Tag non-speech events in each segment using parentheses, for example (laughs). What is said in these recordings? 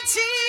Twenty.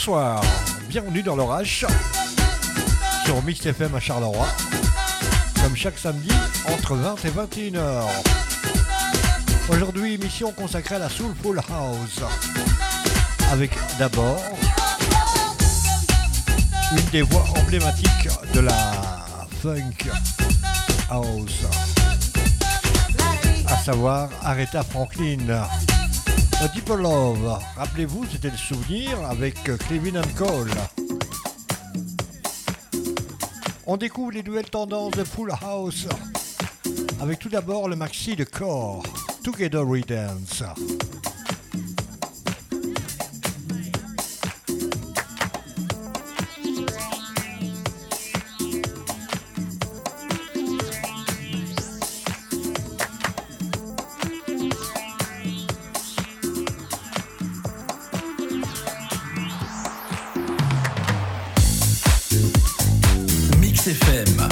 Bonsoir. Bienvenue dans l'orage sur Mix FM à Charleroi. Comme chaque samedi, entre 20 et 21 h Aujourd'hui, émission consacrée à la Soulful House. Avec d'abord une des voix emblématiques de la funk house, à savoir Aretha Franklin. A Deep Love, rappelez-vous, c'était le souvenir avec Clevin Cole. On découvre les nouvelles tendances de Full House avec tout d'abord le maxi de Core, Together We Dance.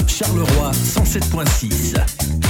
Charleroi 107.6.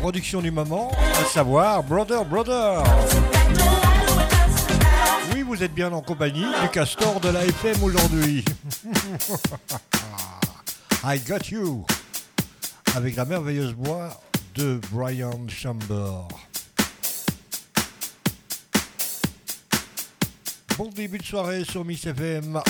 productions du moment, à savoir Brother Brother. Oui, vous êtes bien en compagnie du castor de la FM aujourd'hui. (laughs) I Got You, avec la merveilleuse voix de Brian Chamber. Bon début de soirée sur Miss FM.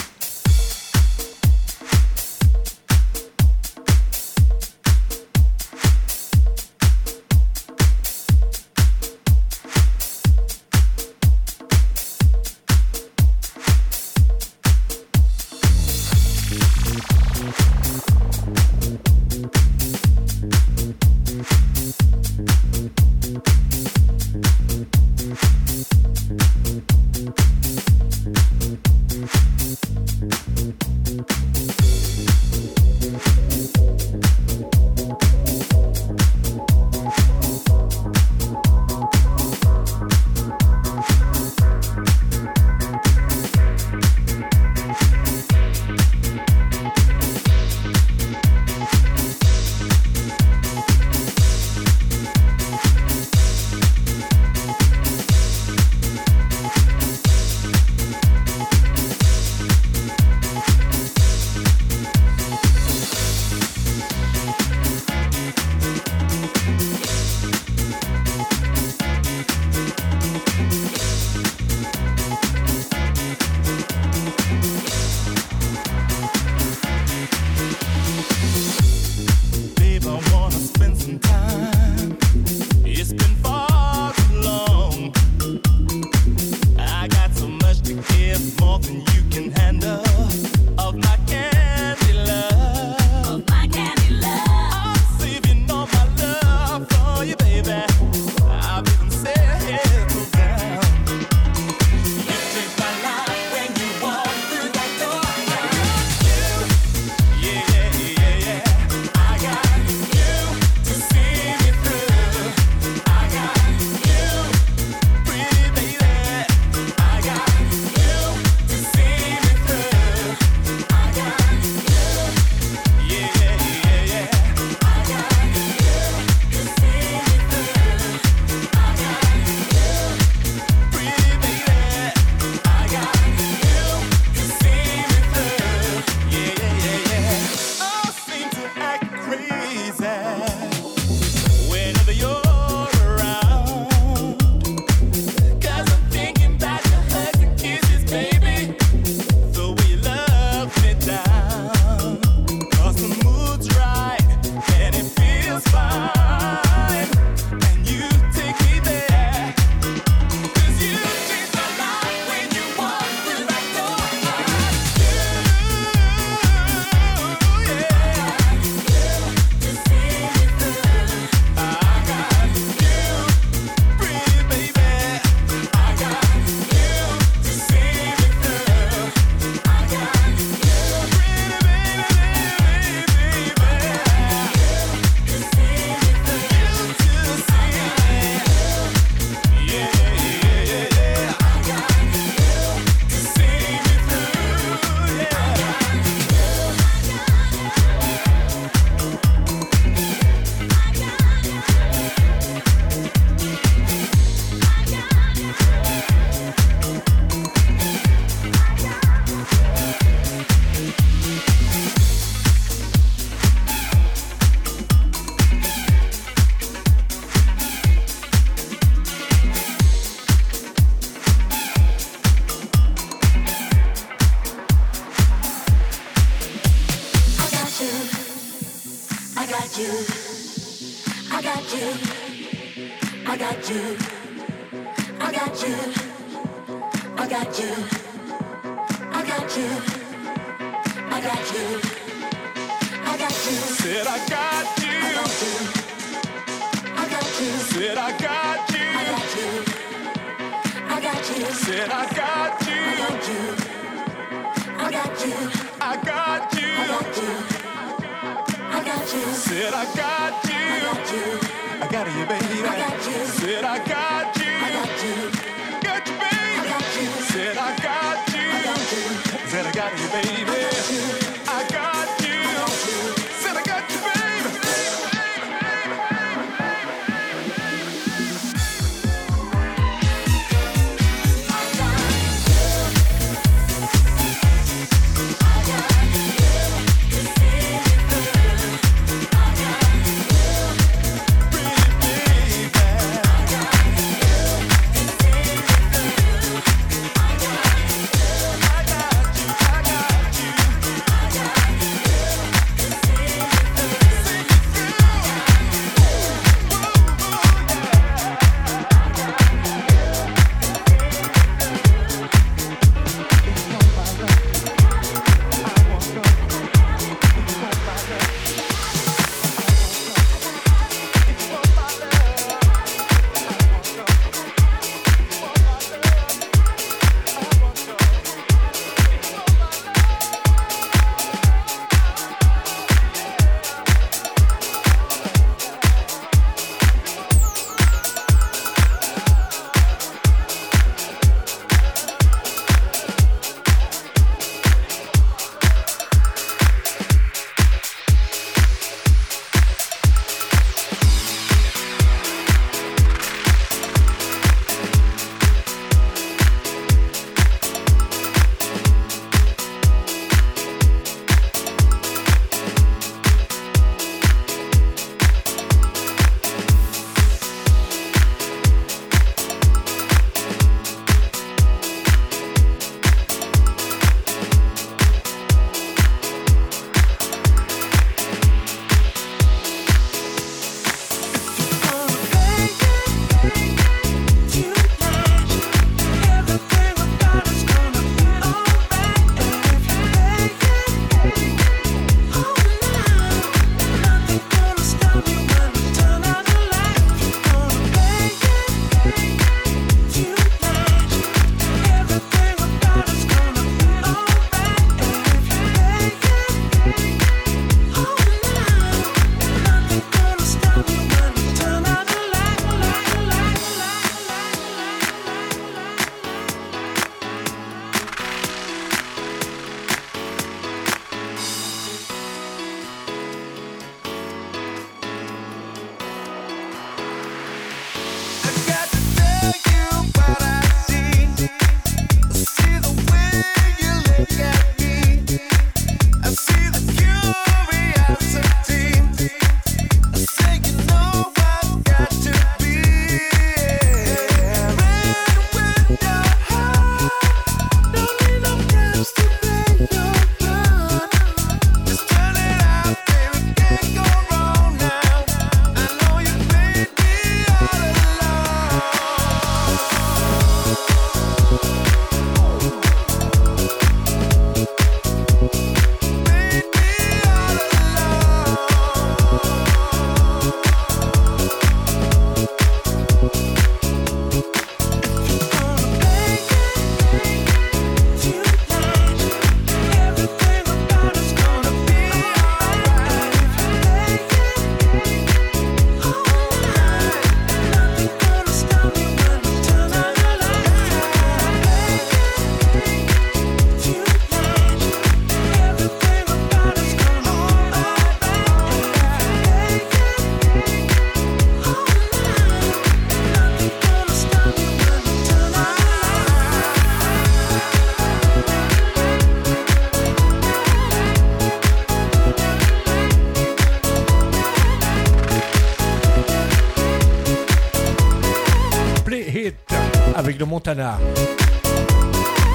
Montana.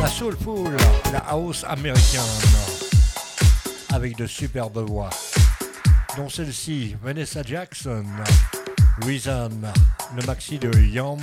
La soulful, la house américaine. Avec de superbes voix. Dont celle-ci, Vanessa Jackson. Reason, le maxi de Yum.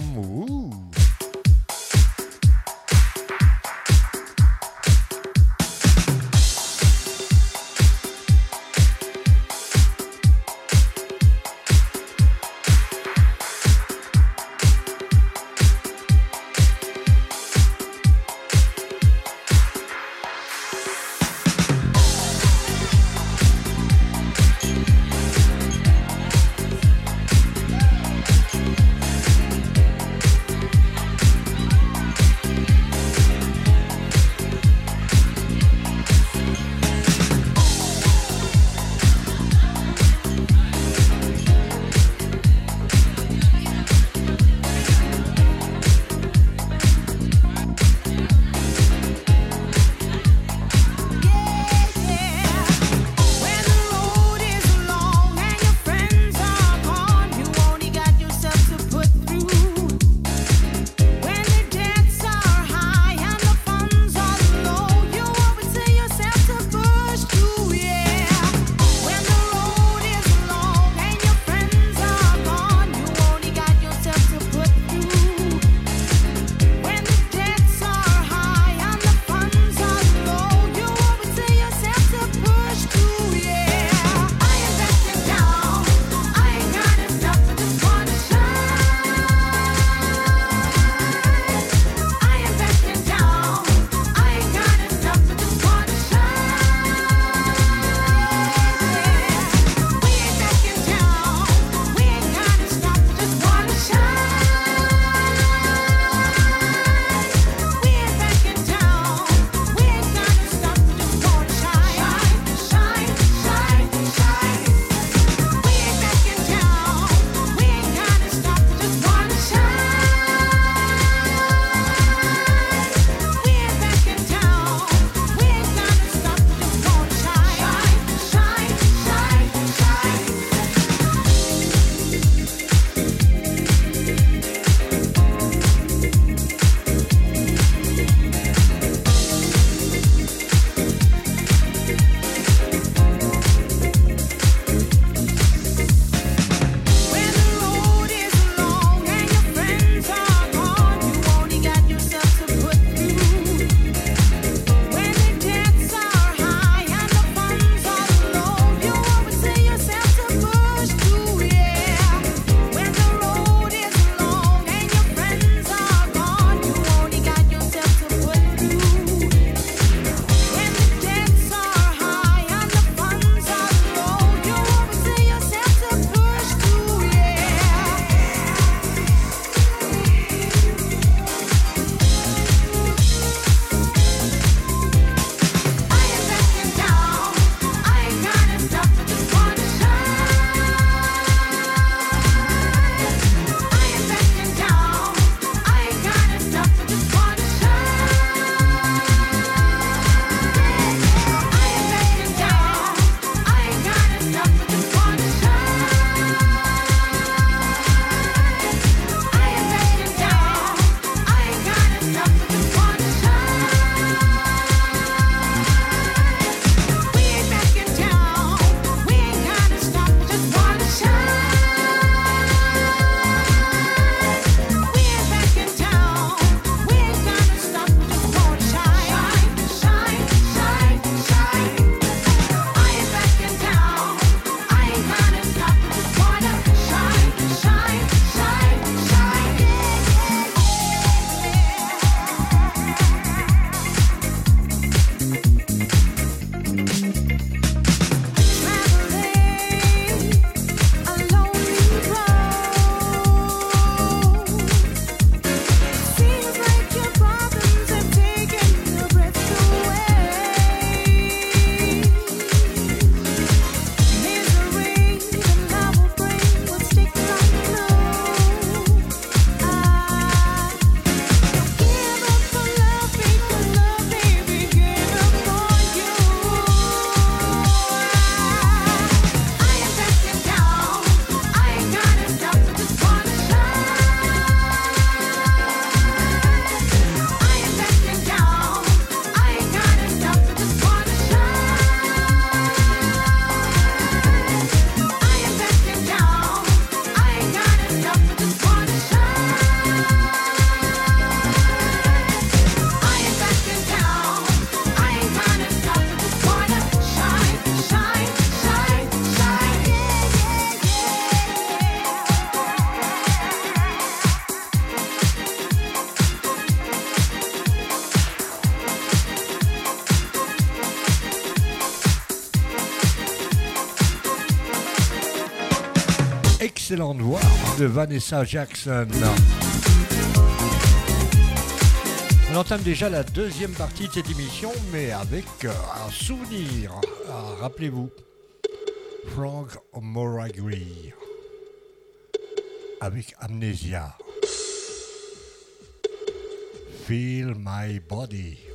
De Vanessa Jackson. On entame déjà la deuxième partie de cette émission, mais avec euh, un souvenir. Rappelez-vous, Frank Moragri avec Amnesia. Feel my body.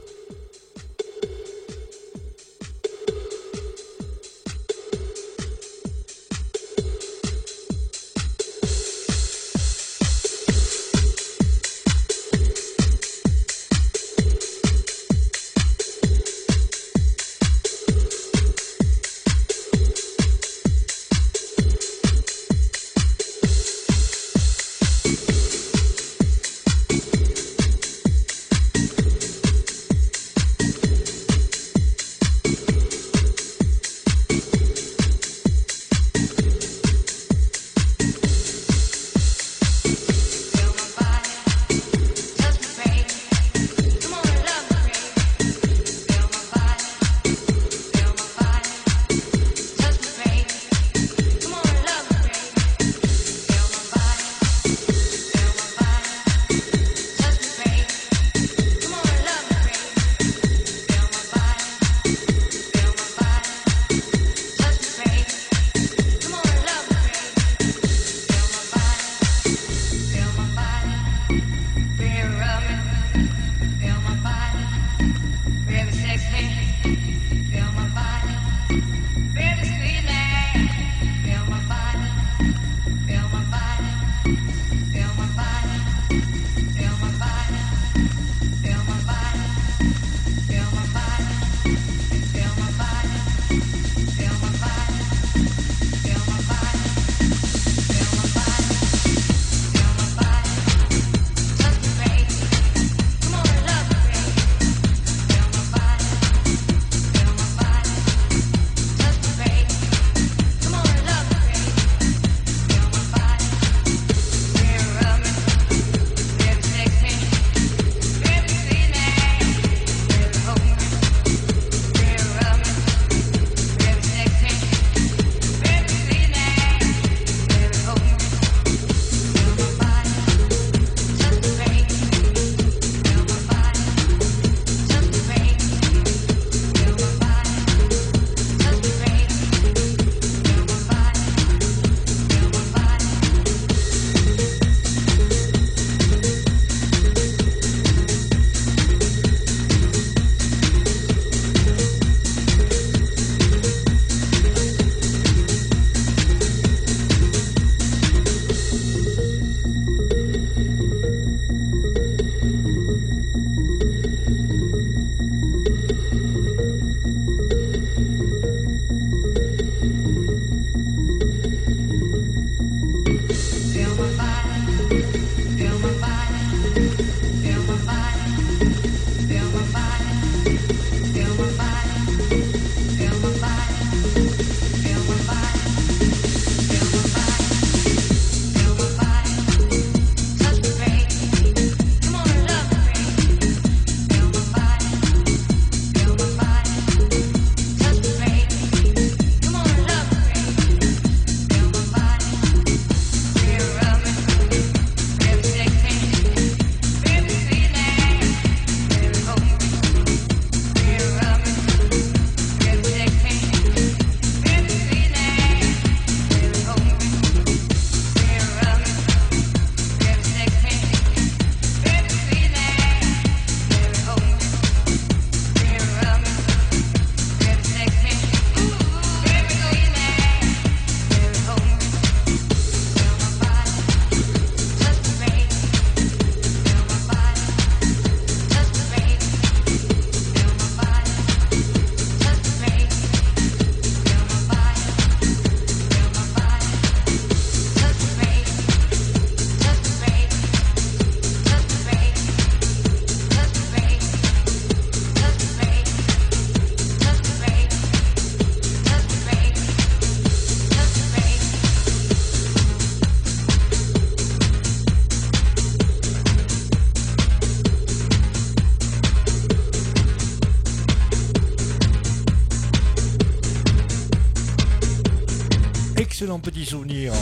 Petit souvenir.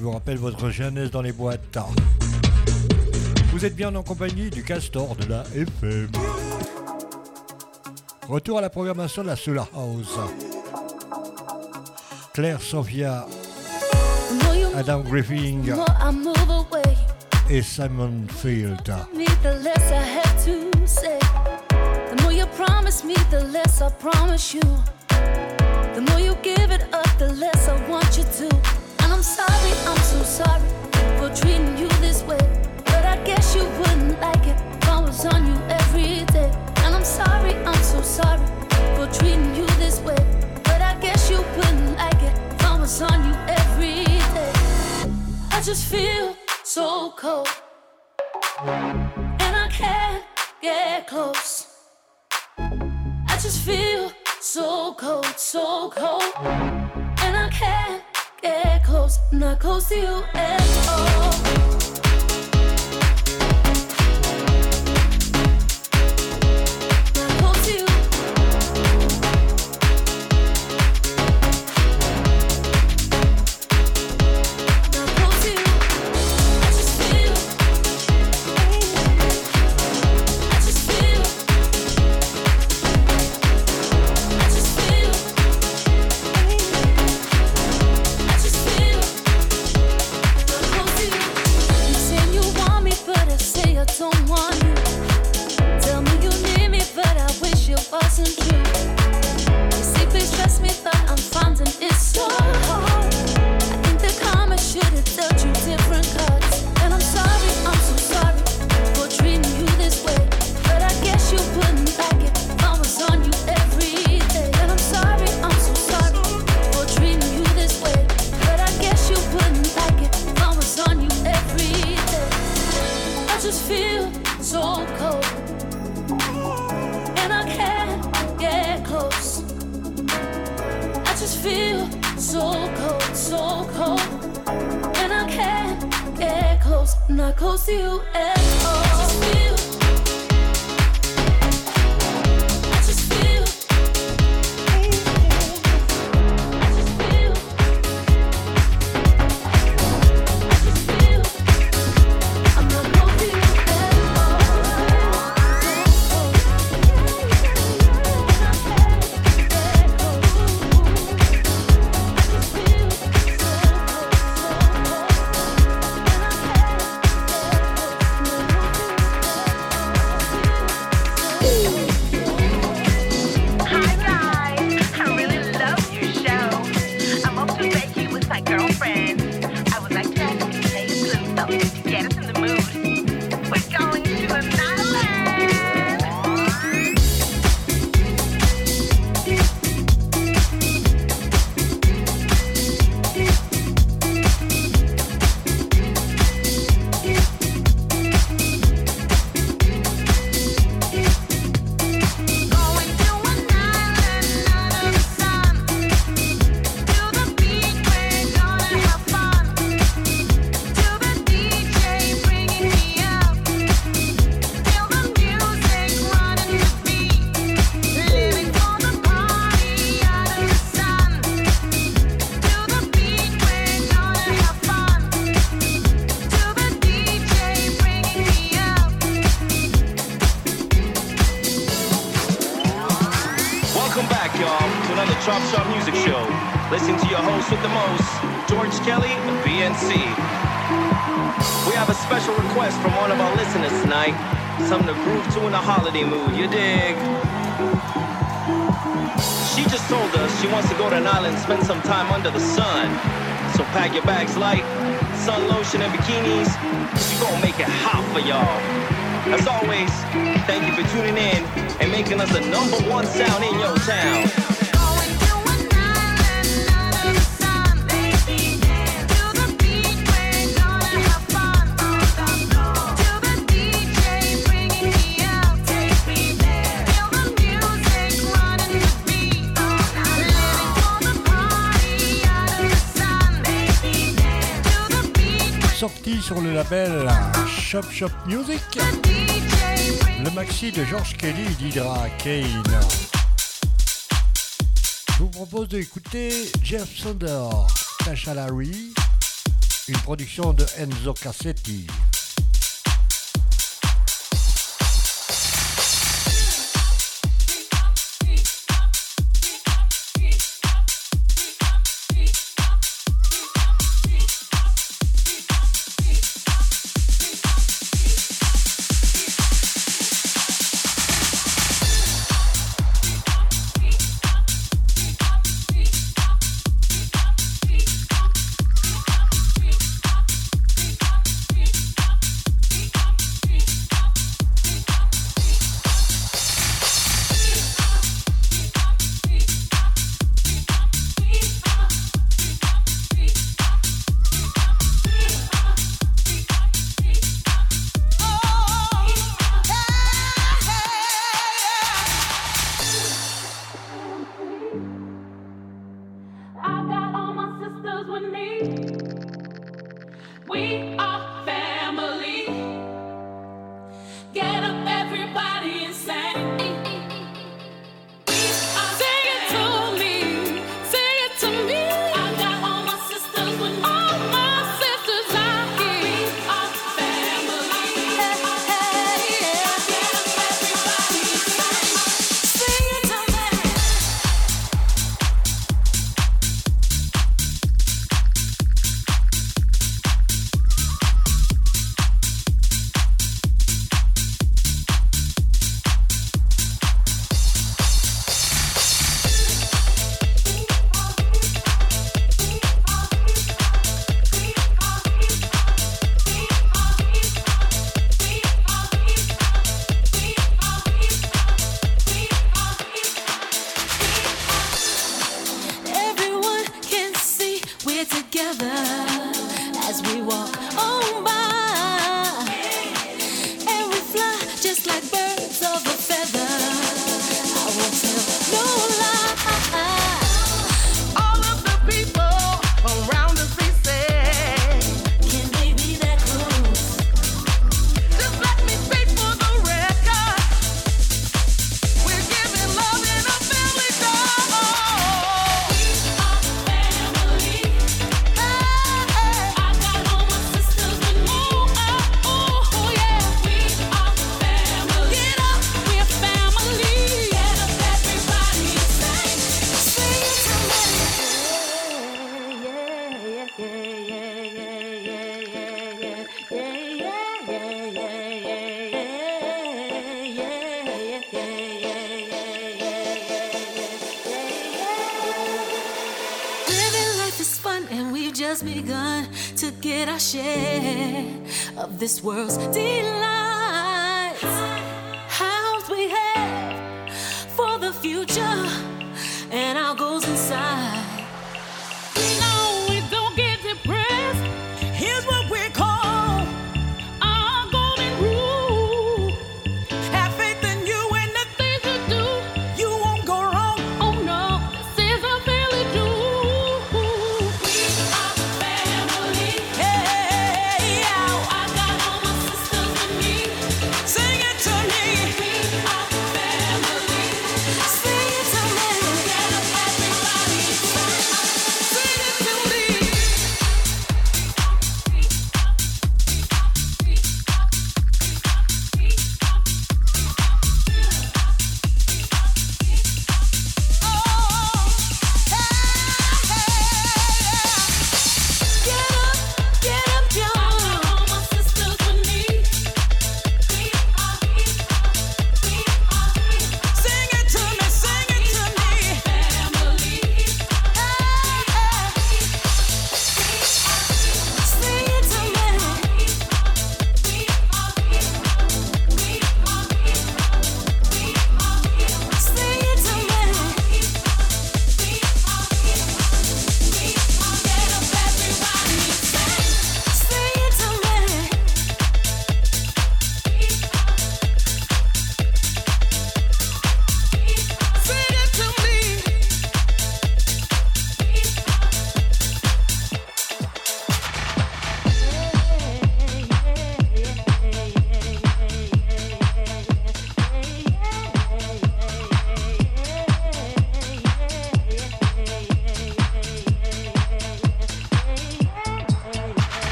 vous rappelle votre jeunesse dans les boîtes. Vous êtes bien en compagnie du Castor de la FM. Retour à la programmation de la Solar House. Claire Sophia, Adam Griffin et Simon Field. The less I promise you. The more you give it up, the less I want you to. And I'm sorry, I'm so sorry for treating you this way. But I guess you wouldn't like it if I was on you every day. And I'm sorry, I'm so sorry for treating you this way. But I guess you wouldn't like it if I was on you every day. I just feel so cold. And I can't get close. I just feel so cold, so cold. And I can't get close, not close to you at all. Sur le label Shop Shop Music, le maxi de George Kelly d'Hydra Kane. Je vous propose d'écouter Jeff Sander, Tasha Larry, une production de Enzo Cassetti.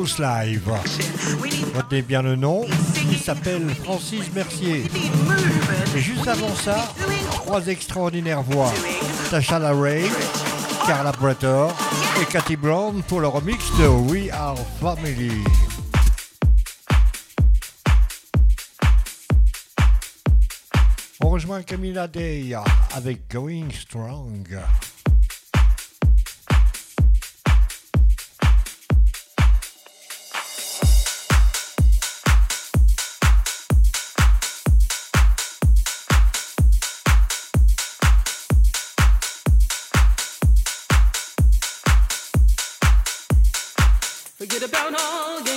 Live. Retenez bien le nom, il s'appelle Francis Mercier. Et juste avant ça, trois extraordinaires voix. Tasha Ray, Carla Bretter et Cathy Brown pour le remix de We Are Family. On rejoint Camilla Day avec Going Strong. The about all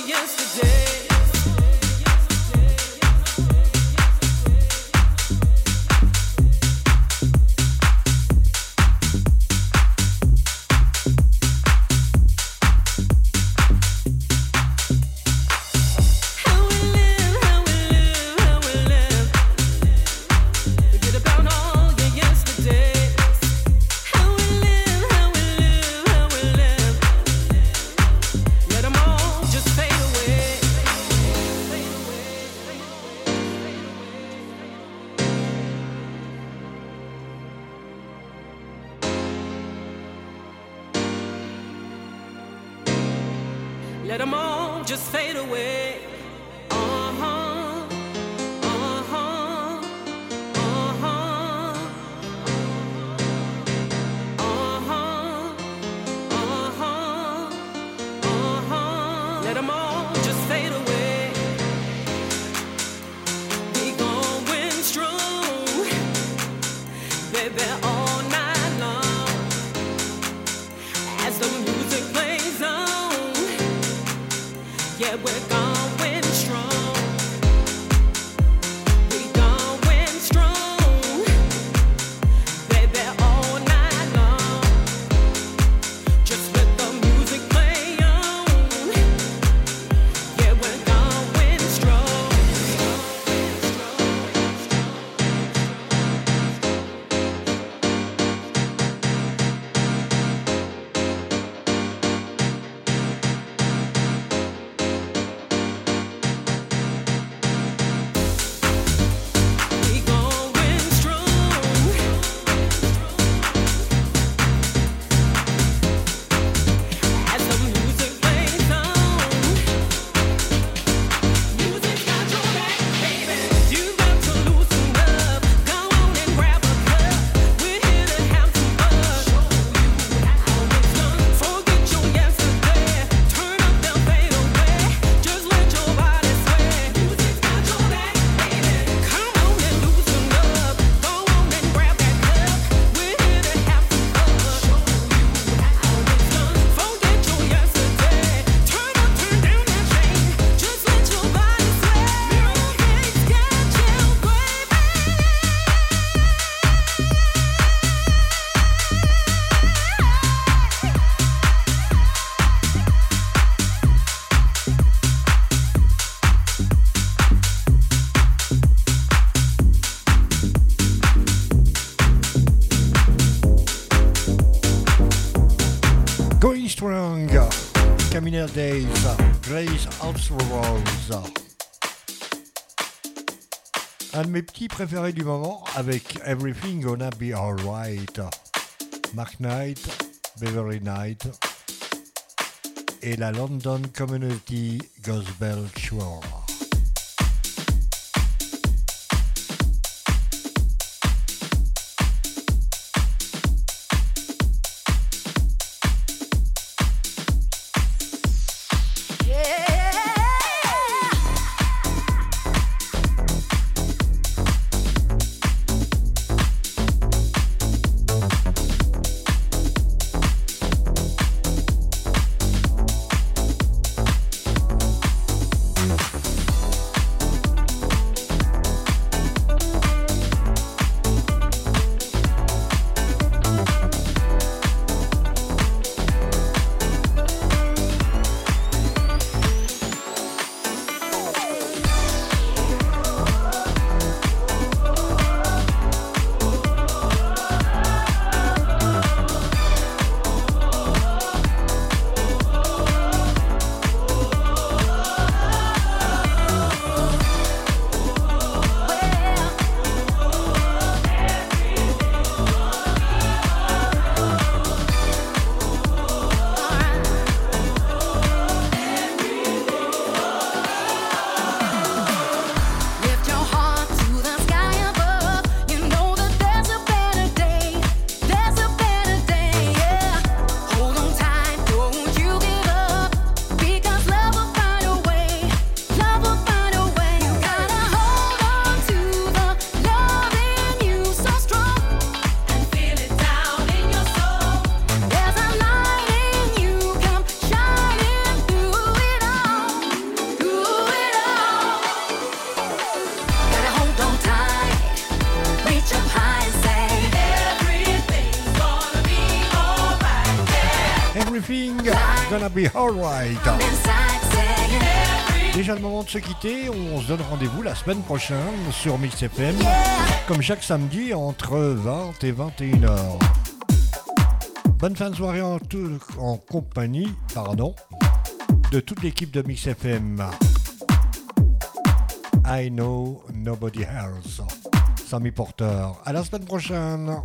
petits préférés du moment avec Everything Gonna Be Alright. Mark Knight, Beverly Knight et la London Community Gospel Choir. Be alright. Déjà le moment de se quitter, on se donne rendez-vous la semaine prochaine sur Mix FM, comme chaque samedi entre 20 et 21 h Bonne fin de soirée en, en compagnie pardon, de toute l'équipe de Mix FM. I know nobody else. Sammy Porter. À la semaine prochaine.